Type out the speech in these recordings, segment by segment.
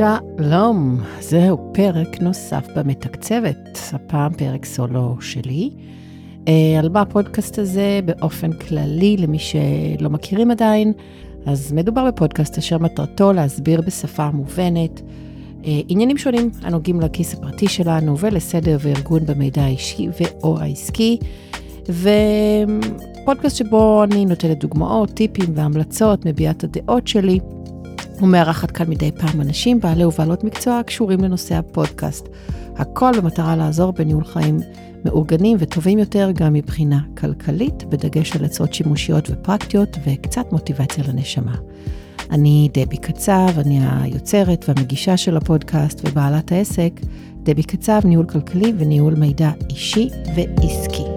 שלום, זהו פרק נוסף במתקצבת, הפעם פרק סולו שלי. אה, על מה הפודקאסט הזה באופן כללי, למי שלא מכירים עדיין, אז מדובר בפודקאסט אשר מטרתו להסביר בשפה מובנת אה, עניינים שונים הנוגעים לכיס הפרטי שלנו ולסדר וארגון במידע האישי ו/או העסקי. ופודקאסט שבו אני נותנת דוגמאות, טיפים והמלצות, מביעה הדעות שלי. ומארחת כאן מדי פעם אנשים, בעלי ובעלות מקצוע הקשורים לנושא הפודקאסט. הכל במטרה לעזור בניהול חיים מאורגנים וטובים יותר גם מבחינה כלכלית, בדגש על עצות שימושיות ופרקטיות וקצת מוטיבציה לנשמה. אני דבי קצב, אני היוצרת והמגישה של הפודקאסט ובעלת העסק, דבי קצב, ניהול כלכלי וניהול מידע אישי ועסקי.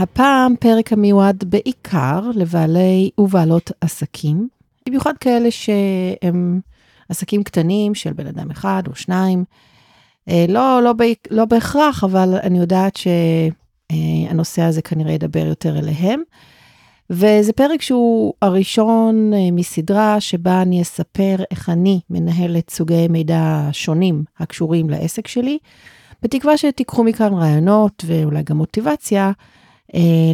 הפעם פרק המיועד בעיקר לבעלי ובעלות עסקים, במיוחד כאלה שהם עסקים קטנים של בן אדם אחד או שניים. אה, לא, לא, לא בהכרח, אבל אני יודעת שהנושא הזה כנראה ידבר יותר אליהם. וזה פרק שהוא הראשון אה, מסדרה שבה אני אספר איך אני מנהלת סוגי מידע שונים הקשורים לעסק שלי, בתקווה שתיקחו מכאן רעיונות ואולי גם מוטיבציה אה,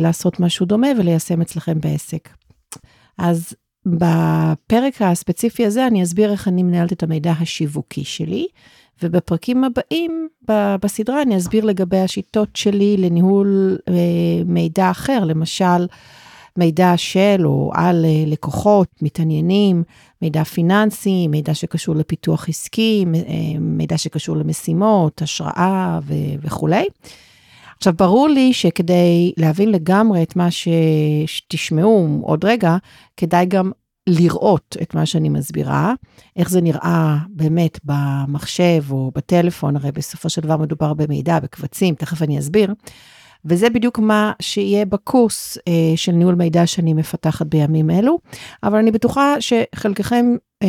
לעשות משהו דומה וליישם אצלכם בעסק. אז בפרק הספציפי הזה אני אסביר איך אני מנהלת את המידע השיווקי שלי, ובפרקים הבאים בסדרה אני אסביר לגבי השיטות שלי לניהול אה, מידע אחר, למשל, מידע של או על אה, לקוחות, מתעניינים, מידע פיננסי, מידע שקשור לפיתוח עסקי, מידע שקשור למשימות, השראה וכולי. עכשיו, ברור לי שכדי להבין לגמרי את מה שתשמעו עוד רגע, כדאי גם לראות את מה שאני מסבירה, איך זה נראה באמת במחשב או בטלפון, הרי בסופו של דבר מדובר במידע, בקבצים, תכף אני אסביר. וזה בדיוק מה שיהיה בקורס אה, של ניהול מידע שאני מפתחת בימים אלו, אבל אני בטוחה שחלקכם אה,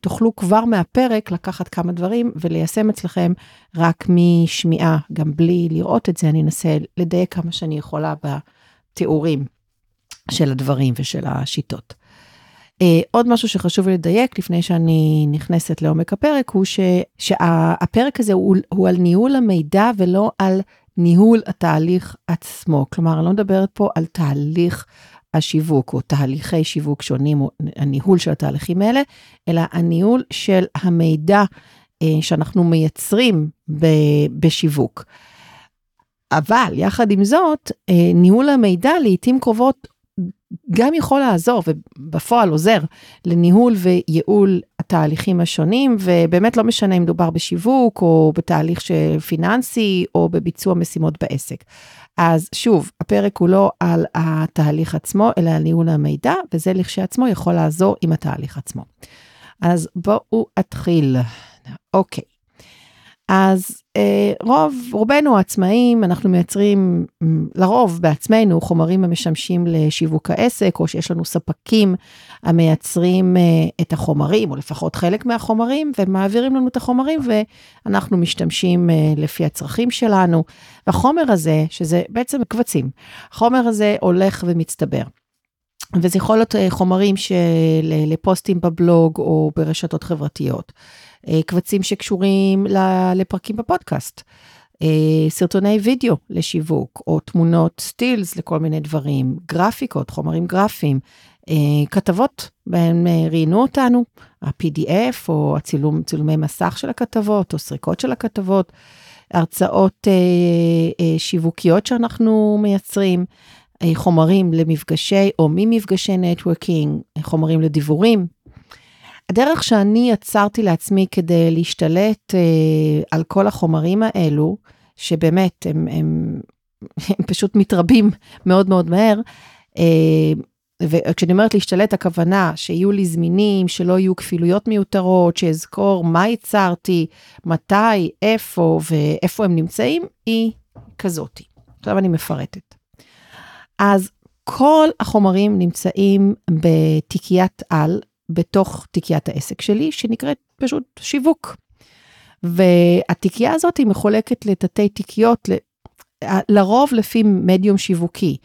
תוכלו כבר מהפרק לקחת כמה דברים וליישם אצלכם רק משמיעה, גם בלי לראות את זה, אני אנסה לדייק כמה שאני יכולה בתיאורים של הדברים ושל השיטות. Uh, עוד משהו שחשוב לי לדייק לפני שאני נכנסת לעומק הפרק, הוא ש, שהפרק הזה הוא, הוא על ניהול המידע ולא על ניהול התהליך עצמו. כלומר, אני לא מדברת פה על תהליך השיווק או תהליכי שיווק שונים, או הניהול של התהליכים האלה, אלא הניהול של המידע אה, שאנחנו מייצרים ב- בשיווק. אבל יחד עם זאת, אה, ניהול המידע לעתים קרובות גם יכול לעזור ובפועל עוזר לניהול וייעול התהליכים השונים, ובאמת לא משנה אם מדובר בשיווק או בתהליך פיננסי או בביצוע משימות בעסק. אז שוב, הפרק הוא לא על התהליך עצמו, אלא על ניהול המידע, וזה לכשעצמו יכול לעזור עם התהליך עצמו. אז בואו אתחיל. אוקיי. אז אה, רוב, רובנו עצמאים, אנחנו מייצרים לרוב בעצמנו חומרים המשמשים לשיווק העסק, או שיש לנו ספקים המייצרים אה, את החומרים, או לפחות חלק מהחומרים, ומעבירים לנו את החומרים, ואנחנו משתמשים אה, לפי הצרכים שלנו. והחומר הזה, שזה בעצם קבצים, החומר הזה הולך ומצטבר. וזה יכול להיות אה, חומרים של לפוסטים בבלוג או ברשתות חברתיות. אה, קבצים שקשורים לפרקים בפודקאסט, אה, סרטוני וידאו לשיווק, או תמונות סטילס לכל מיני דברים, גרפיקות, חומרים גרפיים, אה, כתבות בהם ראיינו אותנו, ה-PDF או הצילום, צילומי מסך של הכתבות, או סריקות של הכתבות, הרצאות שיווקיות שאנחנו מייצרים. חומרים למפגשי או ממפגשי נטוורקינג, חומרים לדיבורים, הדרך שאני יצרתי לעצמי כדי להשתלט אה, על כל החומרים האלו, שבאמת הם, הם, הם פשוט מתרבים מאוד מאוד מהר, אה, וכשאני אומרת להשתלט, הכוונה שיהיו לי זמינים, שלא יהיו כפילויות מיותרות, שאזכור מה ייצרתי, מתי, איפה ואיפה הם נמצאים, היא כזאתי. עכשיו אני מפרטת. אז כל החומרים נמצאים בתיקיית על בתוך תיקיית העסק שלי, שנקראת פשוט שיווק. והתיקייה הזאת היא מחולקת לתתי תיקיות, לרוב לפי מדיום שיווקי.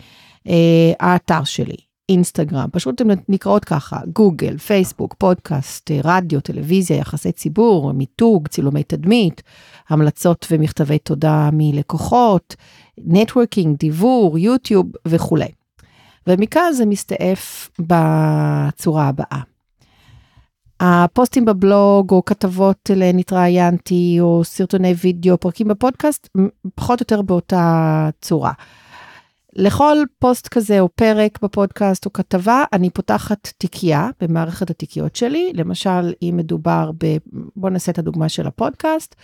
אה, האתר שלי, אינסטגרם, פשוט הן נקראות ככה, גוגל, פייסבוק, פודקאסט, רדיו, טלוויזיה, יחסי ציבור, מיתוג, צילומי תדמית, המלצות ומכתבי תודה מלקוחות, networking, דיבור, יוטיוב וכולי. ומכאן זה מסתעף בצורה הבאה. הפוסטים בבלוג או כתבות אליהן התראיינתי או סרטוני וידאו, פרקים בפודקאסט, פחות או יותר באותה צורה. לכל פוסט כזה או פרק בפודקאסט או כתבה, אני פותחת תיקייה במערכת התיקיות שלי. למשל, אם מדובר ב... בואו נעשה את הדוגמה של הפודקאסט.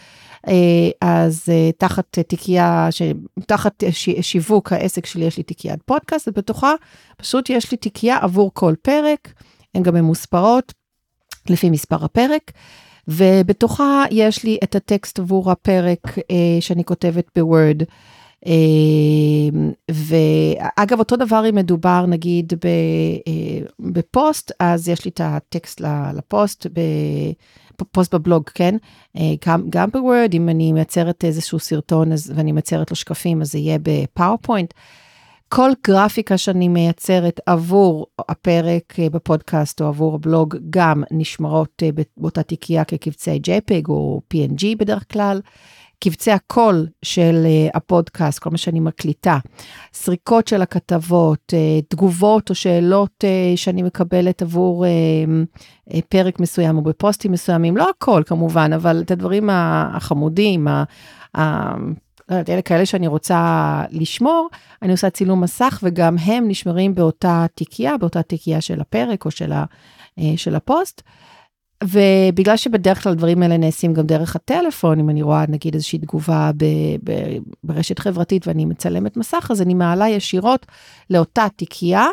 אה, אז אה, תחת תיקייה, ש... תחת שיווק העסק שלי יש לי תיקיית פודקאסט, ובתוכה פשוט יש לי תיקייה עבור כל פרק, הן גם ממוספרות לפי מספר הפרק. ובתוכה יש לי את הטקסט עבור הפרק אה, שאני כותבת ב Word. אמ, ואגב, אותו דבר אם מדובר נגיד אה, בפוסט, אז יש לי את הטקסט לפוסט, פוסט בבלוג, כן? אה, גם, גם ב Word, אם אני מייצרת איזשהו סרטון אז, ואני מייצרת לו שקפים, אז זה יהיה ב PowerPoint. כל גרפיקה שאני מייצרת עבור הפרק אה, בפודקאסט או עבור הבלוג, גם נשמרות באותה תיקייה כקבצי JPEG או PNG בדרך כלל. קבצי הקול של uh, הפודקאסט, כל מה שאני מקליטה, סריקות של הכתבות, תגובות או שאלות שאני מקבלת עבור פרק מסוים או בפוסטים מסוימים, לא הכל כמובן, אבל את הדברים החמודים, לא אלה כאלה שאני רוצה לשמור, אני עושה צילום מסך וגם הם נשמרים באותה תיקייה, באותה תיקייה של הפרק או של, ה, של הפוסט. ובגלל שבדרך כלל הדברים האלה נעשים גם דרך הטלפון, אם אני רואה נגיד איזושהי תגובה ב, ב, ברשת חברתית ואני מצלמת מסך, אז אני מעלה ישירות לאותה תיקייה,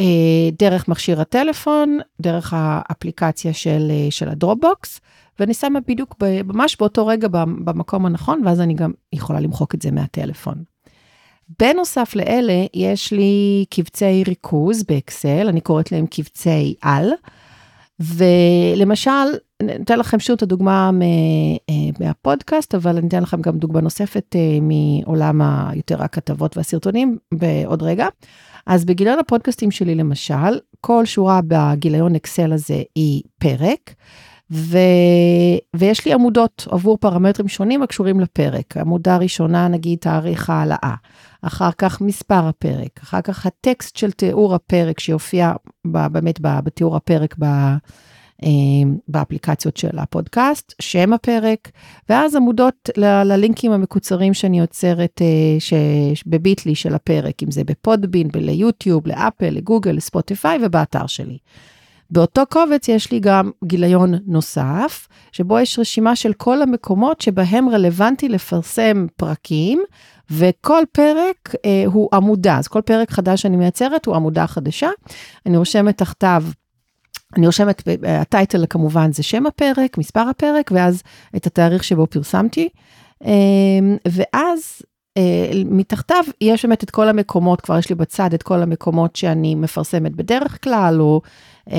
אה, דרך מכשיר הטלפון, דרך האפליקציה של, אה, של ה Dropbox, ואני שמה בדיוק ממש באותו רגע במקום הנכון, ואז אני גם יכולה למחוק את זה מהטלפון. בנוסף לאלה, יש לי קבצי ריכוז ב Excel, אני קוראת להם קבצי על. ולמשל, אתן לכם שוב את הדוגמה אה, מהפודקאסט, אבל אני אתן לכם גם דוגמה נוספת אה, מעולם היותר הכתבות והסרטונים בעוד רגע. אז בגיליון הפודקאסטים שלי למשל, כל שורה בגיליון אקסל הזה היא פרק, ו... ויש לי עמודות עבור פרמטרים שונים הקשורים לפרק. עמודה ראשונה, נגיד תאריך העלאה, אחר כך מספר הפרק, אחר כך הטקסט של תיאור הפרק שיופיע באמת בתיאור הפרק ב... אה, באפליקציות של הפודקאסט, שם הפרק, ואז עמודות ל- ללינקים המקוצרים שאני יוצרת אה, בביטלי של הפרק, אם זה בפודבין, ליוטיוב, לאפל, לגוגל, לספוטיפיי ובאתר שלי. באותו קובץ יש לי גם גיליון נוסף, שבו יש רשימה של כל המקומות שבהם רלוונטי לפרסם פרקים, וכל פרק אה, הוא עמודה, אז כל פרק חדש שאני מייצרת הוא עמודה חדשה. אני רושמת תחתיו אני רושמת, אה, הטייטל כמובן זה שם הפרק, מספר הפרק, ואז את התאריך שבו פרסמתי. אה, ואז מתחתיו יש באמת את כל המקומות, כבר יש לי בצד את כל המקומות שאני מפרסמת בדרך כלל, או אה,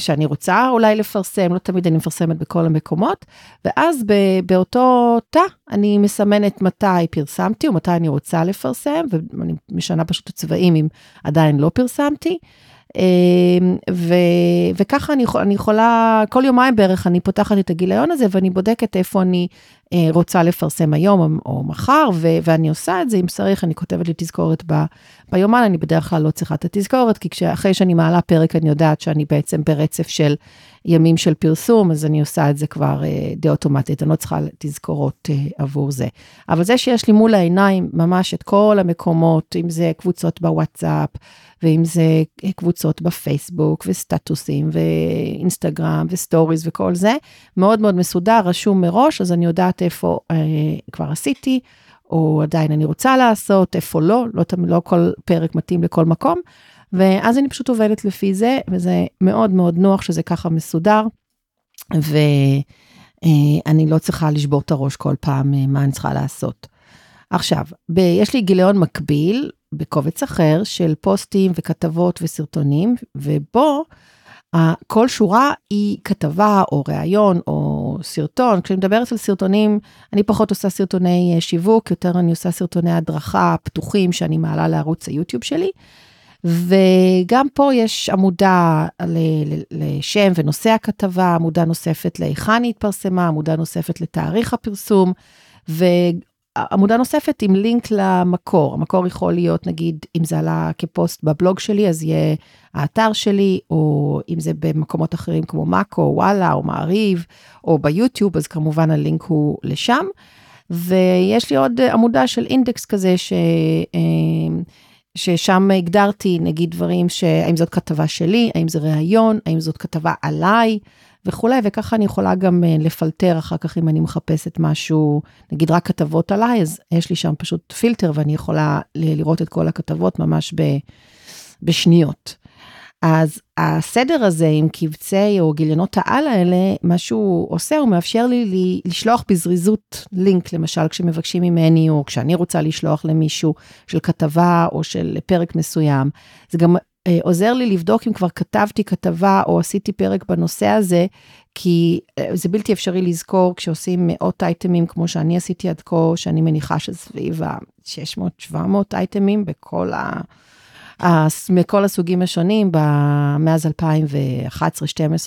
שאני רוצה אולי לפרסם, לא תמיד אני מפרסמת בכל המקומות, ואז באותו תא אני מסמנת מתי פרסמתי, או מתי אני רוצה לפרסם, ואני משנה פשוט הצבעים אם עדיין לא פרסמתי. אמ, ו, וככה אני, אני יכולה, כל יומיים בערך אני פותחת את הגיליון הזה ואני בודקת איפה אני אה, רוצה לפרסם היום או, מחר, ו, ואני עושה את זה, אם צריך, אני כותבת לי תזכורת ב, ביומן, אני בדרך כלל לא צריכה את התזכורת, כי אחרי שאני מעלה פרק אני יודעת שאני בעצם ברצף של ימים של פרסום, אז אני עושה את זה כבר אה, די אוטומטית, אני לא צריכה תזכורות אה, עבור זה. אבל זה שיש לי מול העיניים ממש את כל המקומות, אם זה קבוצות בוואטסאפ, ואם זה קבוצות בפייסבוק, וסטטוסים, ואינסטגרם, ו stories וכל זה, מאוד מאוד מסודר, רשום מראש, אז אני יודעת איפה אה, כבר עשיתי, או עדיין אני רוצה לעשות, איפה לא, לא, לא כל פרק מתאים לכל מקום. ואז אני פשוט עובדת לפי זה, וזה מאוד מאוד נוח שזה ככה מסודר, ואני לא צריכה לשבור את הראש כל פעם אה, מה אני צריכה לעשות. עכשיו, ב- יש לי גיליון מקביל בקובץ אחר של פוסטים וכתבות וסרטונים, ובו כל שורה היא כתבה או ראיון או סרטון. כשאני מדברת על סרטונים, אני פחות עושה סרטוני אה, שיווק, יותר אני עושה סרטוני הדרכה פתוחים שאני מעלה לערוץ היוטיוב שלי. וגם פה יש עמודה לשם ונושא הכתבה, עמודה נוספת להיכן היא התפרסמה, עמודה נוספת לתאריך הפרסום, ועמודה נוספת עם לינק למקור. המקור יכול להיות, נגיד, אם זה עלה כפוסט בבלוג שלי, אז יהיה האתר שלי, או אם זה במקומות אחרים כמו מאקו, וואלה, או מעריב, או ביוטיוב, אז כמובן הלינק הוא לשם. ויש לי עוד עמודה של אינדקס כזה, ש... אה, ששם הגדרתי נגיד דברים שהאם זאת כתבה שלי, האם זה ראיון, האם זאת כתבה עליי וכולי, וככה אני יכולה גם אה, לפלטר אחר כך אם אני מחפשת משהו, נגיד רק כתבות עליי, אז יש לי שם פשוט פילטר ואני יכולה לראות את כל הכתבות ממש ב, בשניות. אז הסדר הזה עם קבצי או גיליונות העל האלה, מה שהוא עושה, הוא מאפשר לי לשלוח בזריזות לינק, למשל כשמבקשים ממני, או כשאני רוצה לשלוח למישהו של כתבה או של פרק מסוים. זה גם עוזר לי לבדוק אם כבר כתבתי כתבה או עשיתי פרק בנושא הזה, כי אה, זה בלתי אפשרי לזכור כשעושים מאות אייטמים כמו שאני עשיתי עד כה, שאני מניחה שסביב ה-600-700 אייטמים בכל ה... מכל הסוגים השונים, מאז 2011-2012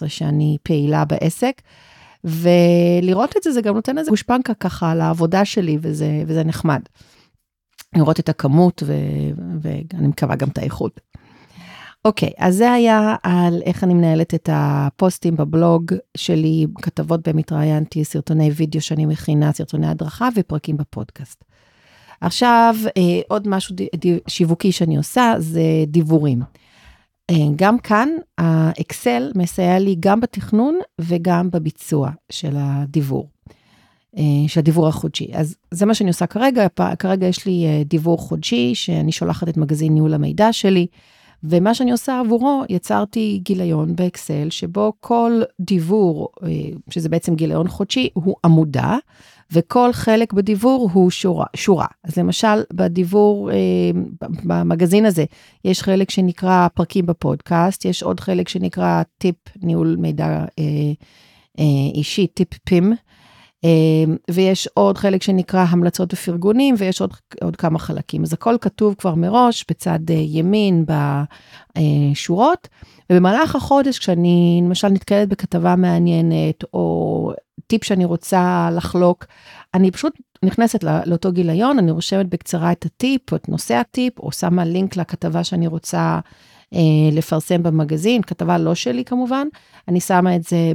שאני פעילה בעסק. ולראות את זה, זה גם נותן איזה גושפנקה ככה על העבודה שלי, וזה, וזה נחמד. לראות את הכמות, ו, ואני מקווה גם את האיכות. אוקיי, אז זה היה על איך אני מנהלת את הפוסטים בבלוג שלי, כתבות בהם התראיינתי, סרטוני וידאו שאני מכינה, סרטוני הדרכה ופרקים בפודקאסט. עכשיו, אה, עוד משהו שיווקי שאני עושה זה דיבורים. אה, גם כאן האקסל מסייע לי גם בתכנון וגם בביצוע של הדיבור, אה, של הדיבור החודשי. אז זה מה שאני עושה כרגע, כרגע יש לי דיבור חודשי שאני שולחת את מגזין ניהול המידע שלי, ומה שאני עושה עבורו, יצרתי גיליון באקסל, שבו כל דיבור, שזה בעצם גיליון חודשי, הוא עמודה, וכל חלק בדיבור הוא שורה. שורה. אז למשל, בדיבור, אה, במגזין הזה, יש חלק שנקרא פרקים בפודקאסט, יש עוד חלק שנקרא טיפ ניהול מידע אה, אה, אישי, טיפ פים. אה, ויש עוד חלק שנקרא המלצות ופרגונים, ויש עוד, עוד כמה חלקים. אז הכל כתוב כבר מראש בצד אה, ימין בשורות, ובמהלך החודש, כשאני למשל נתקלת בכתבה מעניינת, או טיפ שאני רוצה לחלוק, אני פשוט נכנסת לאותו גיליון, אני רושמת בקצרה את הטיפ, או את נושא הטיפ, או שמה לינק לכתבה שאני רוצה אה, לפרסם במגזין, כתבה לא שלי כמובן, אני שמה את זה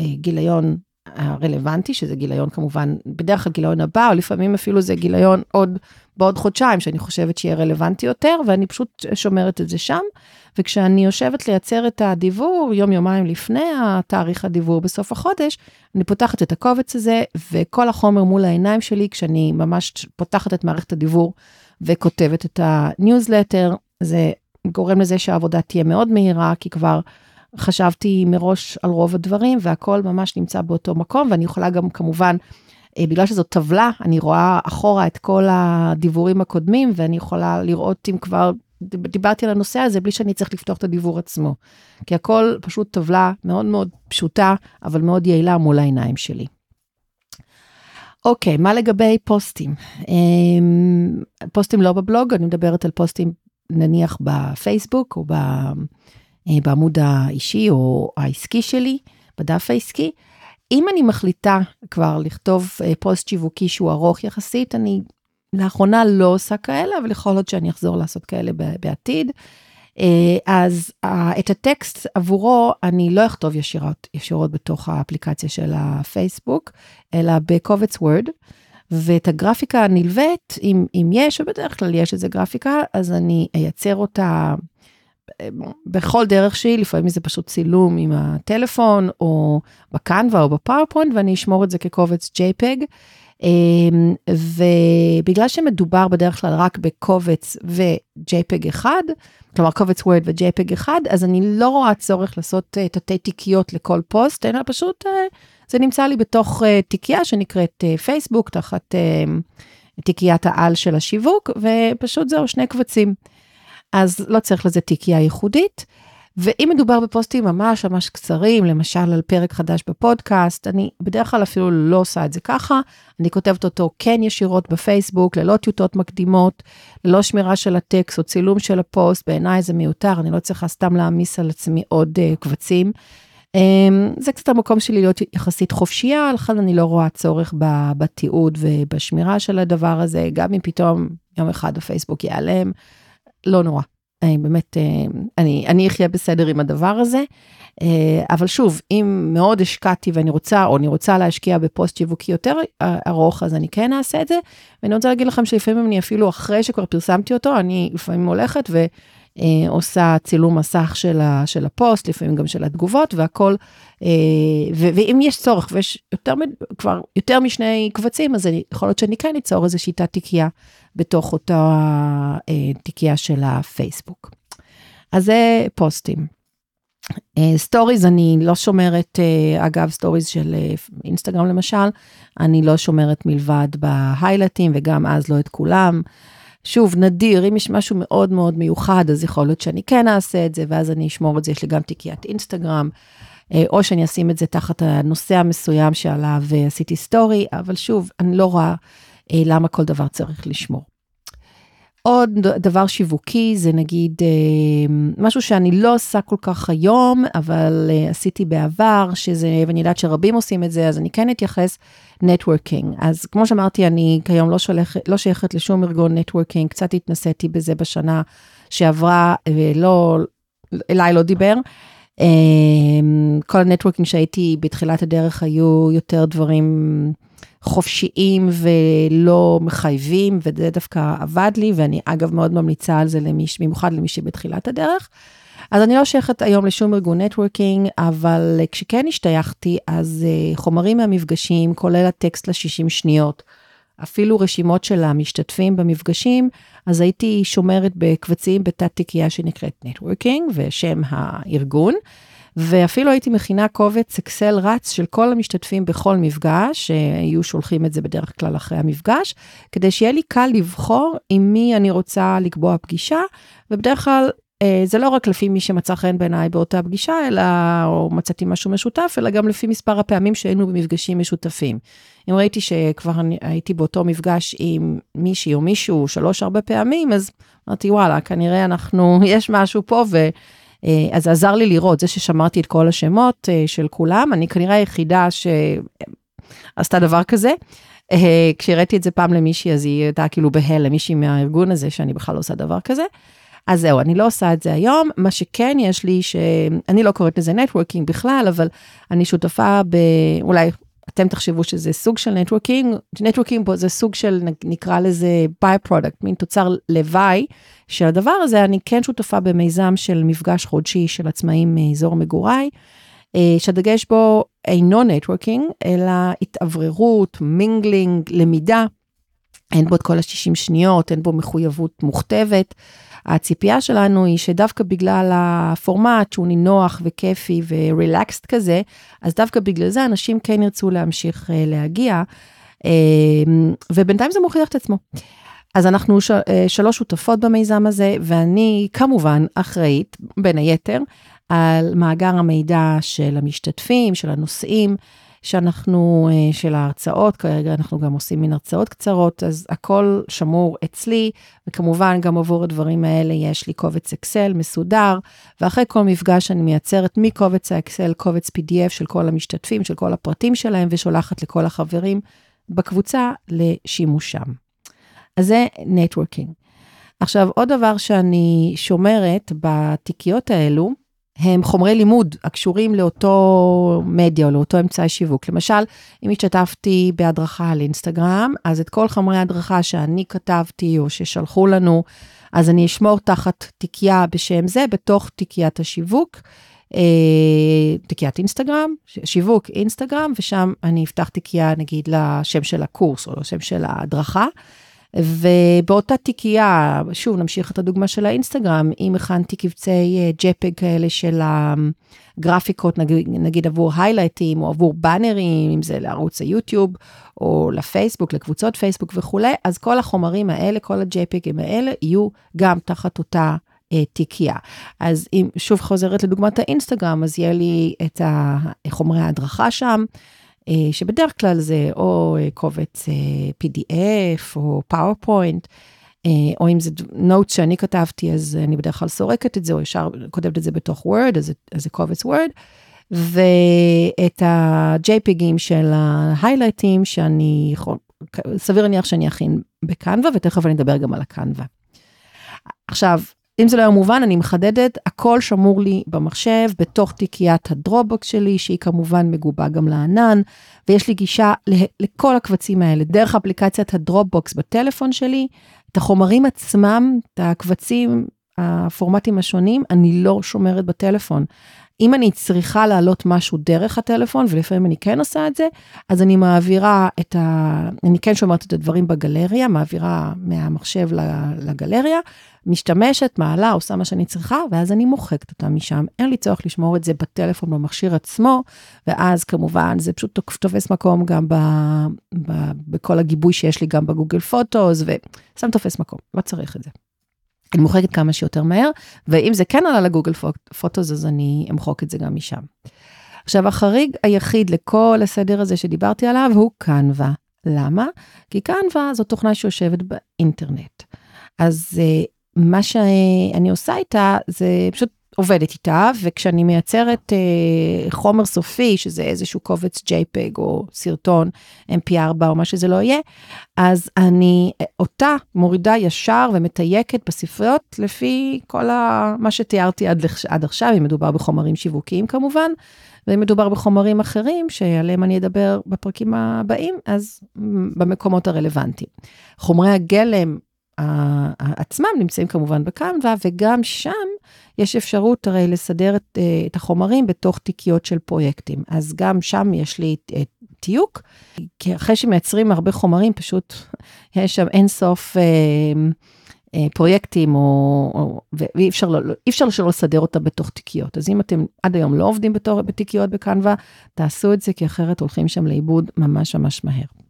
בגיליון הרלוונטי, שזה גיליון כמובן, בדרך כלל גיליון הבא, או לפעמים אפילו זה גיליון עוד בעוד חודשיים, שאני חושבת שיהיה רלוונטי יותר, ואני פשוט שומרת את זה שם. וכשאני יושבת לייצר את הדיבור, יום-יומיים לפני התאריך הדיבור בסוף החודש, אני פותחת את הקובץ הזה, וכל החומר מול העיניים שלי, כשאני ממש פותחת את מערכת הדיבור וכותבת את הניוזלטר, זה גורם לזה שהעבודה תהיה מאוד מהירה, כי כבר חשבתי מראש על רוב הדברים, והכל ממש נמצא באותו מקום, ואני יכולה גם כמובן, אה, בגלל שזאת טבלה, אני רואה אחורה את כל הדיוורים הקודמים, ואני יכולה לראות אם כבר דיברתי על הנושא הזה בלי שאני צריכה לפתוח את הדיוור עצמו. כי הכל פשוט טבלה מאוד מאוד פשוטה, אבל מאוד יעילה מול העיניים שלי. אוקיי, מה לגבי פוסטים? אמ, פוסטים לא בבלוג, אני מדברת על פוסטים נניח בפייסבוק או אה, בעמוד האישי או העסקי שלי, בדף העסקי. אם אני מחליטה כבר לכתוב אה, פוסט שיווקי שהוא ארוך יחסית, אני לאחרונה לא עושה כאלה, אבל יכול להיות שאני אחזור לעשות כאלה בעתיד. אה, אז את הטקסט עבורו אני לא אכתוב ישירות, ישירות בתוך האפליקציה של הפייסבוק, אלא בקובץ Word. ואת הגרפיקה הנלווית, אם, אם יש, ובדרך כלל יש איזה גרפיקה, אז אני אייצר אותה בכל דרך שהיא, לפעמים זה פשוט צילום עם הטלפון, או ב Canva או ב PowerPoint, ואני אשמור את זה כקובץ JPEG. אמ, ובגלל שמדובר בדרך כלל רק בקובץ ו-JPEG אחד, כלומר קובץ Word ו-JPEG אחד, אז אני לא רואה צורך לעשות אה, תתי תיקיות לכל פוסט, אלא פשוט אה, זה נמצא לי בתוך אה, תיקייה שנקראת פייסבוק, תחת תיקיית העל של השיווק, ופשוט זהו, שני קבצים. אז לא צריך לזה תיקייה ייחודית. ואם מדובר בפוסטים ממש ממש קצרים, למשל על פרק חדש בפודקאסט, אני בדרך כלל אפילו לא עושה את זה ככה, אני כותבת אותו כן ישירות בפייסבוק, ללא טיוטות מקדימות, ללא שמירה של הטקסט או צילום של הפוסט, בעיניי זה מיותר, אני לא צריכה סתם להעמיס על עצמי עוד uh, קבצים. Um, זה קצת המקום שלי להיות יחסית חופשייה, לכן אני לא רואה צורך בתיעוד ובשמירה של הדבר הזה, גם אם פתאום יום אחד הפייסבוק ייעלם, לא נורא. אני באמת, אה, אני, אני אחיה בסדר עם הדבר הזה. אה, אבל שוב, אם מאוד השקעתי ואני רוצה, או אני רוצה להשקיע בפוסט שיווקי יותר ארוך, אז אני כן אעשה את זה. ואני רוצה להגיד לכם שלפעמים אני אפילו אחרי שכבר פרסמתי אותו, אני לפעמים הולכת ו... אה, עושה צילום מסך של, ה, של הפוסט, לפעמים גם של התגובות והכל, אה, ו, ואם יש צורך ויש יותר, כבר יותר משני קבצים, אז אני, יכול להיות שאני כן אצור איזושהי תת תיקייה בתוך אותה אה, תיקייה של הפייסבוק. אז זה פוסטים. סטוריז אה, אני לא שומרת, אה, אגב סטוריז של אינסטגרם אה, למשל, אני לא שומרת מלבד ב highlights וגם אז לא את כולם. שוב, נדיר, אם יש משהו מאוד מאוד מיוחד, אז יכול להיות שאני כן אעשה את זה, ואז אני אשמור את זה, יש לי גם תיקיית אינסטגרם, אה, או שאני אשים את זה תחת הנושא המסוים שעליו עשיתי סטורי, אבל שוב, אני לא רואה אה, למה כל דבר צריך לשמור. עוד דבר שיווקי זה נגיד אה, משהו שאני לא עושה כל כך היום, אבל אה, עשיתי בעבר, שזה, ואני יודעת שרבים עושים את זה, אז אני כן אתייחס, networking. אז כמו שאמרתי, אני כיום לא, שולח, לא שייכת לשום ארגון networking, קצת התנסיתי בזה בשנה שעברה, ולא, אליי לא דיבר. אה, כל ה networking שהייתי בתחילת הדרך היו יותר דברים חופשיים ולא מחייבים, וזה דווקא עבד לי, ואני אגב מאוד ממליצה על זה למי, במיוחד למי שבתחילת הדרך. אז אני לא שייכת היום לשום ארגון networking, אבל כשכן השתייכתי, אז אה, חומרים מהמפגשים, כולל הטקסט ל-60 שניות, אפילו רשימות של המשתתפים במפגשים, אז הייתי שומרת בקבצים בתת תיקייה שנקראת נטוורקינג ושם הארגון. ואפילו הייתי מכינה קובץ אקסל רץ של כל המשתתפים בכל מפגש, שהיו שולחים את זה בדרך כלל אחרי המפגש, כדי שיהיה לי קל לבחור עם מי אני רוצה לקבוע פגישה, ובדרך כלל אה, זה לא רק לפי מי שמצא חן בעיניי באותה פגישה, אלא, או מצאתי משהו משותף, אלא גם לפי מספר הפעמים שהיינו במפגשים משותפים. אם ראיתי שכבר הייתי באותו מפגש עם מישהי או מישהו שלוש-ארבע פעמים, אז אמרתי, וואלה, כנראה אנחנו, יש משהו פה, ו... אה, אז זה עזר לי לראות, זה ששמרתי את כל השמות אה, של כולם, אני כנראה היחידה שעשתה דבר כזה. כשהראיתי את זה פעם למישהי, אז היא הייתה כאילו בהלם, מישהי מהארגון הזה, שאני בכלל לא עושה דבר כזה. אז זהו, אני לא עושה את זה היום. מה שכן יש לי, שאני לא קוראת לזה נטוורקינג בכלל, אבל אני שותפה ב... אולי אתם תחשבו שזה סוג של networking, networking פה זה סוג של, נקרא לזה by-product, מין תוצר לוואי של הדבר הזה. אני כן שותפה במיזם של מפגש חודשי של עצמאים מאזור מגוריי, אה, שהדגש בו אינו networking, אלא התאווררות, mingling, למידה. אין בו את כל ה-60 שניות, אין בו מחויבות מוכתבת. הציפייה שלנו היא שדווקא בגלל הפורמט שהוא נינוח וכיפי ו relaxed כזה, אז דווקא בגלל זה אנשים כן ירצו להמשיך uh, להגיע, uh, ובינתיים זה מוכיח את עצמו. אז אנחנו ש, uh, שלוש שותפות במיזם הזה, ואני כמובן אחראית, בין היתר, על מאגר המידע של המשתתפים, של הנושאים. שאנחנו, אה, של ההרצאות, כרגע אנחנו גם עושים מין הרצאות קצרות, אז הכל שמור אצלי, וכמובן גם עבור הדברים האלה יש לי קובץ אקסל מסודר, ואחרי כל מפגש אני מייצרת מקובץ האקסל קובץ PDF של כל המשתתפים, של כל הפרטים שלהם, ושולחת לכל החברים בקבוצה לשימושם. אז זה נטוורקינג. עכשיו, עוד דבר שאני שומרת בתיקיות האלו, הם חומרי לימוד הקשורים לאותו מדיה או לאותו אמצעי שיווק. למשל, אם השתתפתי בהדרכה על אינסטגרם, אז את כל חומרי ההדרכה שאני כתבתי או ששלחו לנו, אז אני אשמור תחת תיקייה בשם זה, בתוך תיקיית השיווק. אה, תיקיית אינסטגרם, שיווק אינסטגרם, ושם אני אפתח תיקייה נגיד לשם של הקורס או לשם של ההדרכה. ובאותה תיקייה, שוב נמשיך את הדוגמה של האינסטגרם, אם הכנתי קבצי ג'פג אה, כאלה של הגרפיקות, נגיד, נגיד עבור היילייטים או עבור באנרים, אם זה לערוץ היוטיוב או לפייסבוק, לקבוצות פייסבוק וכולי, אז כל החומרים האלה, כל הג'פגים האלה, יהיו גם תחת אותה תיקייה. אז אם שוב חוזרת לדוגמת האינסטגרם, אז יהיה לי את חומרי ההדרכה שם. שבדרך כלל זה או קובץ PDF או PowerPoint, או אם זה נוט שאני כתבתי, אז אני בדרך כלל סורקת את זה, או ישר כותבת את זה בתוך Word, אז זה קובץ Word. ואת ה-JPGים של ההיילייטים שאני יכול, סביר להניח שאני אכין בקנווה, ותכף אני אדבר גם על הקנווה. עכשיו, אם זה לא היה מובן, אני מחדדת, הכל שמור לי במחשב, בתוך תיקיית הדרופבוקס שלי, שהיא כמובן מגובה גם לענן, ויש לי גישה לכל הקבצים האלה, דרך אפליקציית הדרופבוקס בטלפון שלי, את החומרים עצמם, את הקבצים, הפורמטים השונים, אני לא שומרת בטלפון. אם אני צריכה להעלות משהו דרך הטלפון, ולפעמים אני כן עושה את זה, אז אני מעבירה את ה... אני כן שומרת את הדברים בגלריה, מעבירה מהמחשב לגלריה, משתמשת, מעלה, עושה מה שאני צריכה, ואז אני מוחקת אותם משם. אין לי צורך לשמור את זה בטלפון במכשיר עצמו, ואז כמובן זה פשוט תופס מקום גם ב, ב, בכל הגיבוי שיש לי גם בגוגל פוטוס, וסתם תופס מקום, לא צריך את זה. אני מוחקת כמה שיותר מהר, ואם זה כן עלה לגוגל פוטוס, אז אני אמחוק את זה גם משם. עכשיו, החריג היחיד לכל הסדר הזה שדיברתי עליו הוא קנווה. למה? כי קנווה זו תוכנה שיושבת באינטרנט. אז uh, מה שאני עושה איתה זה פשוט עובדת איתה, וכשאני מייצרת אה, חומר סופי, שזה איזשהו קובץ JPEG או סרטון MP4 או מה שזה לא יהיה, אז אני אותה מורידה ישר ומתייקת בספריות לפי כל ה, מה שתיארתי עד, עד עכשיו, אם מדובר בחומרים שיווקיים כמובן, ואם מדובר בחומרים אחרים שעליהם אני אדבר בפרקים הבאים, אז במקומות הרלוונטיים. חומרי הגלם עצמם נמצאים כמובן בקנווה, וגם שם יש אפשרות הרי לסדר את, אה, את החומרים בתוך תיקיות של פרויקטים. אז גם שם יש לי אה, תיוק, כי אחרי שמייצרים הרבה חומרים, פשוט יש שם אינסוף אה, אה, פרויקטים, או, או, ואי אפשר, לא, לא אפשר שלא לסדר אותם בתוך תיקיות. אז אם אתם עד היום לא עובדים בתור, בתיקיות בקנווה, תעשו את זה, כי אחרת הולכים שם לאיבוד ממש ממש מהר.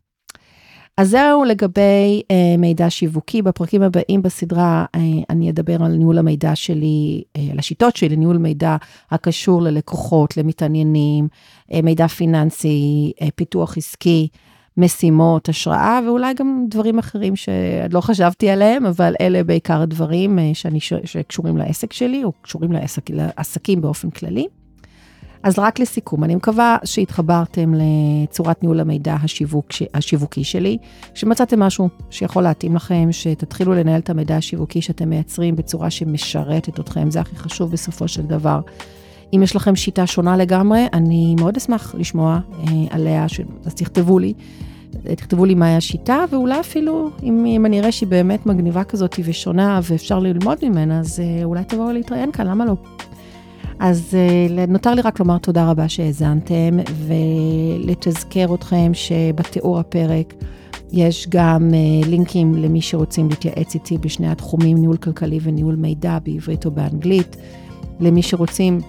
אז זהו לגבי אה, מידע שיווקי. בפרקים הבאים בסדרה אה, אני אדבר על ניהול המידע שלי, אה, על השיטות שלי לניהול מידע הקשור ללקוחות, למתעניינים, אה, מידע פיננסי, אה, פיתוח עסקי, משימות, השראה, ואולי גם דברים אחרים שעוד לא חשבתי עליהם, אבל אלה בעיקר הדברים אה, שאני, שקשורים לעסק שלי, או קשורים לעסק, לעסקים באופן כללי. אז רק לסיכום, אני מקווה שהתחברתם לצורת ניהול המידע השיווק, השיווקי שלי, שמצאתם משהו שיכול להתאים לכם, שתתחילו לנהל את המידע השיווקי שאתם מייצרים בצורה שמשרתת אתכם, זה הכי חשוב בסופו של דבר. אם יש לכם שיטה שונה לגמרי, אני מאוד אשמח לשמוע אה, עליה, ש... אז תכתבו לי. תכתבו לי מהי השיטה, ואולי אפילו, אם, אם אני אראה שהיא באמת מגניבה כזאת ושונה ואפשר ללמוד ממנה, אז אה, אולי תבואו להתראיין כאן, למה לא? אז uh, נותר לי רק לומר תודה רבה שהאזנתם, ולתזכר אתכם שבתיאור הפרק יש גם uh, לינקים למי שרוצים להתייעץ איתי בשני התחומים, ניהול כלכלי וניהול מידע בעברית או באנגלית. למי שרוצים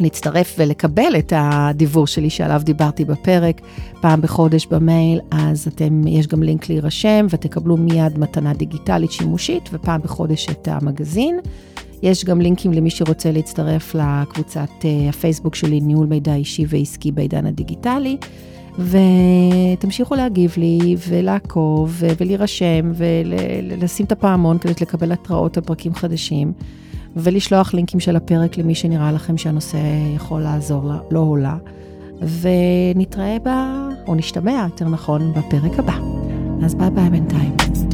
להצטרף ולקבל את הדיוור שלי שעליו דיברתי בפרק פעם בחודש במייל, אז אתם, יש גם לינק להירשם ותקבלו מיד מתנה דיגיטלית שימושית ופעם בחודש את המגזין. יש גם לינקים למי שרוצה להצטרף לקבוצת uh, הפייסבוק שלי, ניהול מידע אישי ועסקי בעידן הדיגיטלי. ותמשיכו להגיב לי ולעקוב ולהירשם ולשים את הפעמון כדי לקבל התראות על פרקים חדשים ולשלוח לינקים של הפרק למי שנראה לכם שהנושא יכול לעזור לה, לא או לה. ונתראה בה, או נשתמע יותר נכון, בפרק הבא. אז ביי ביי בינתיים.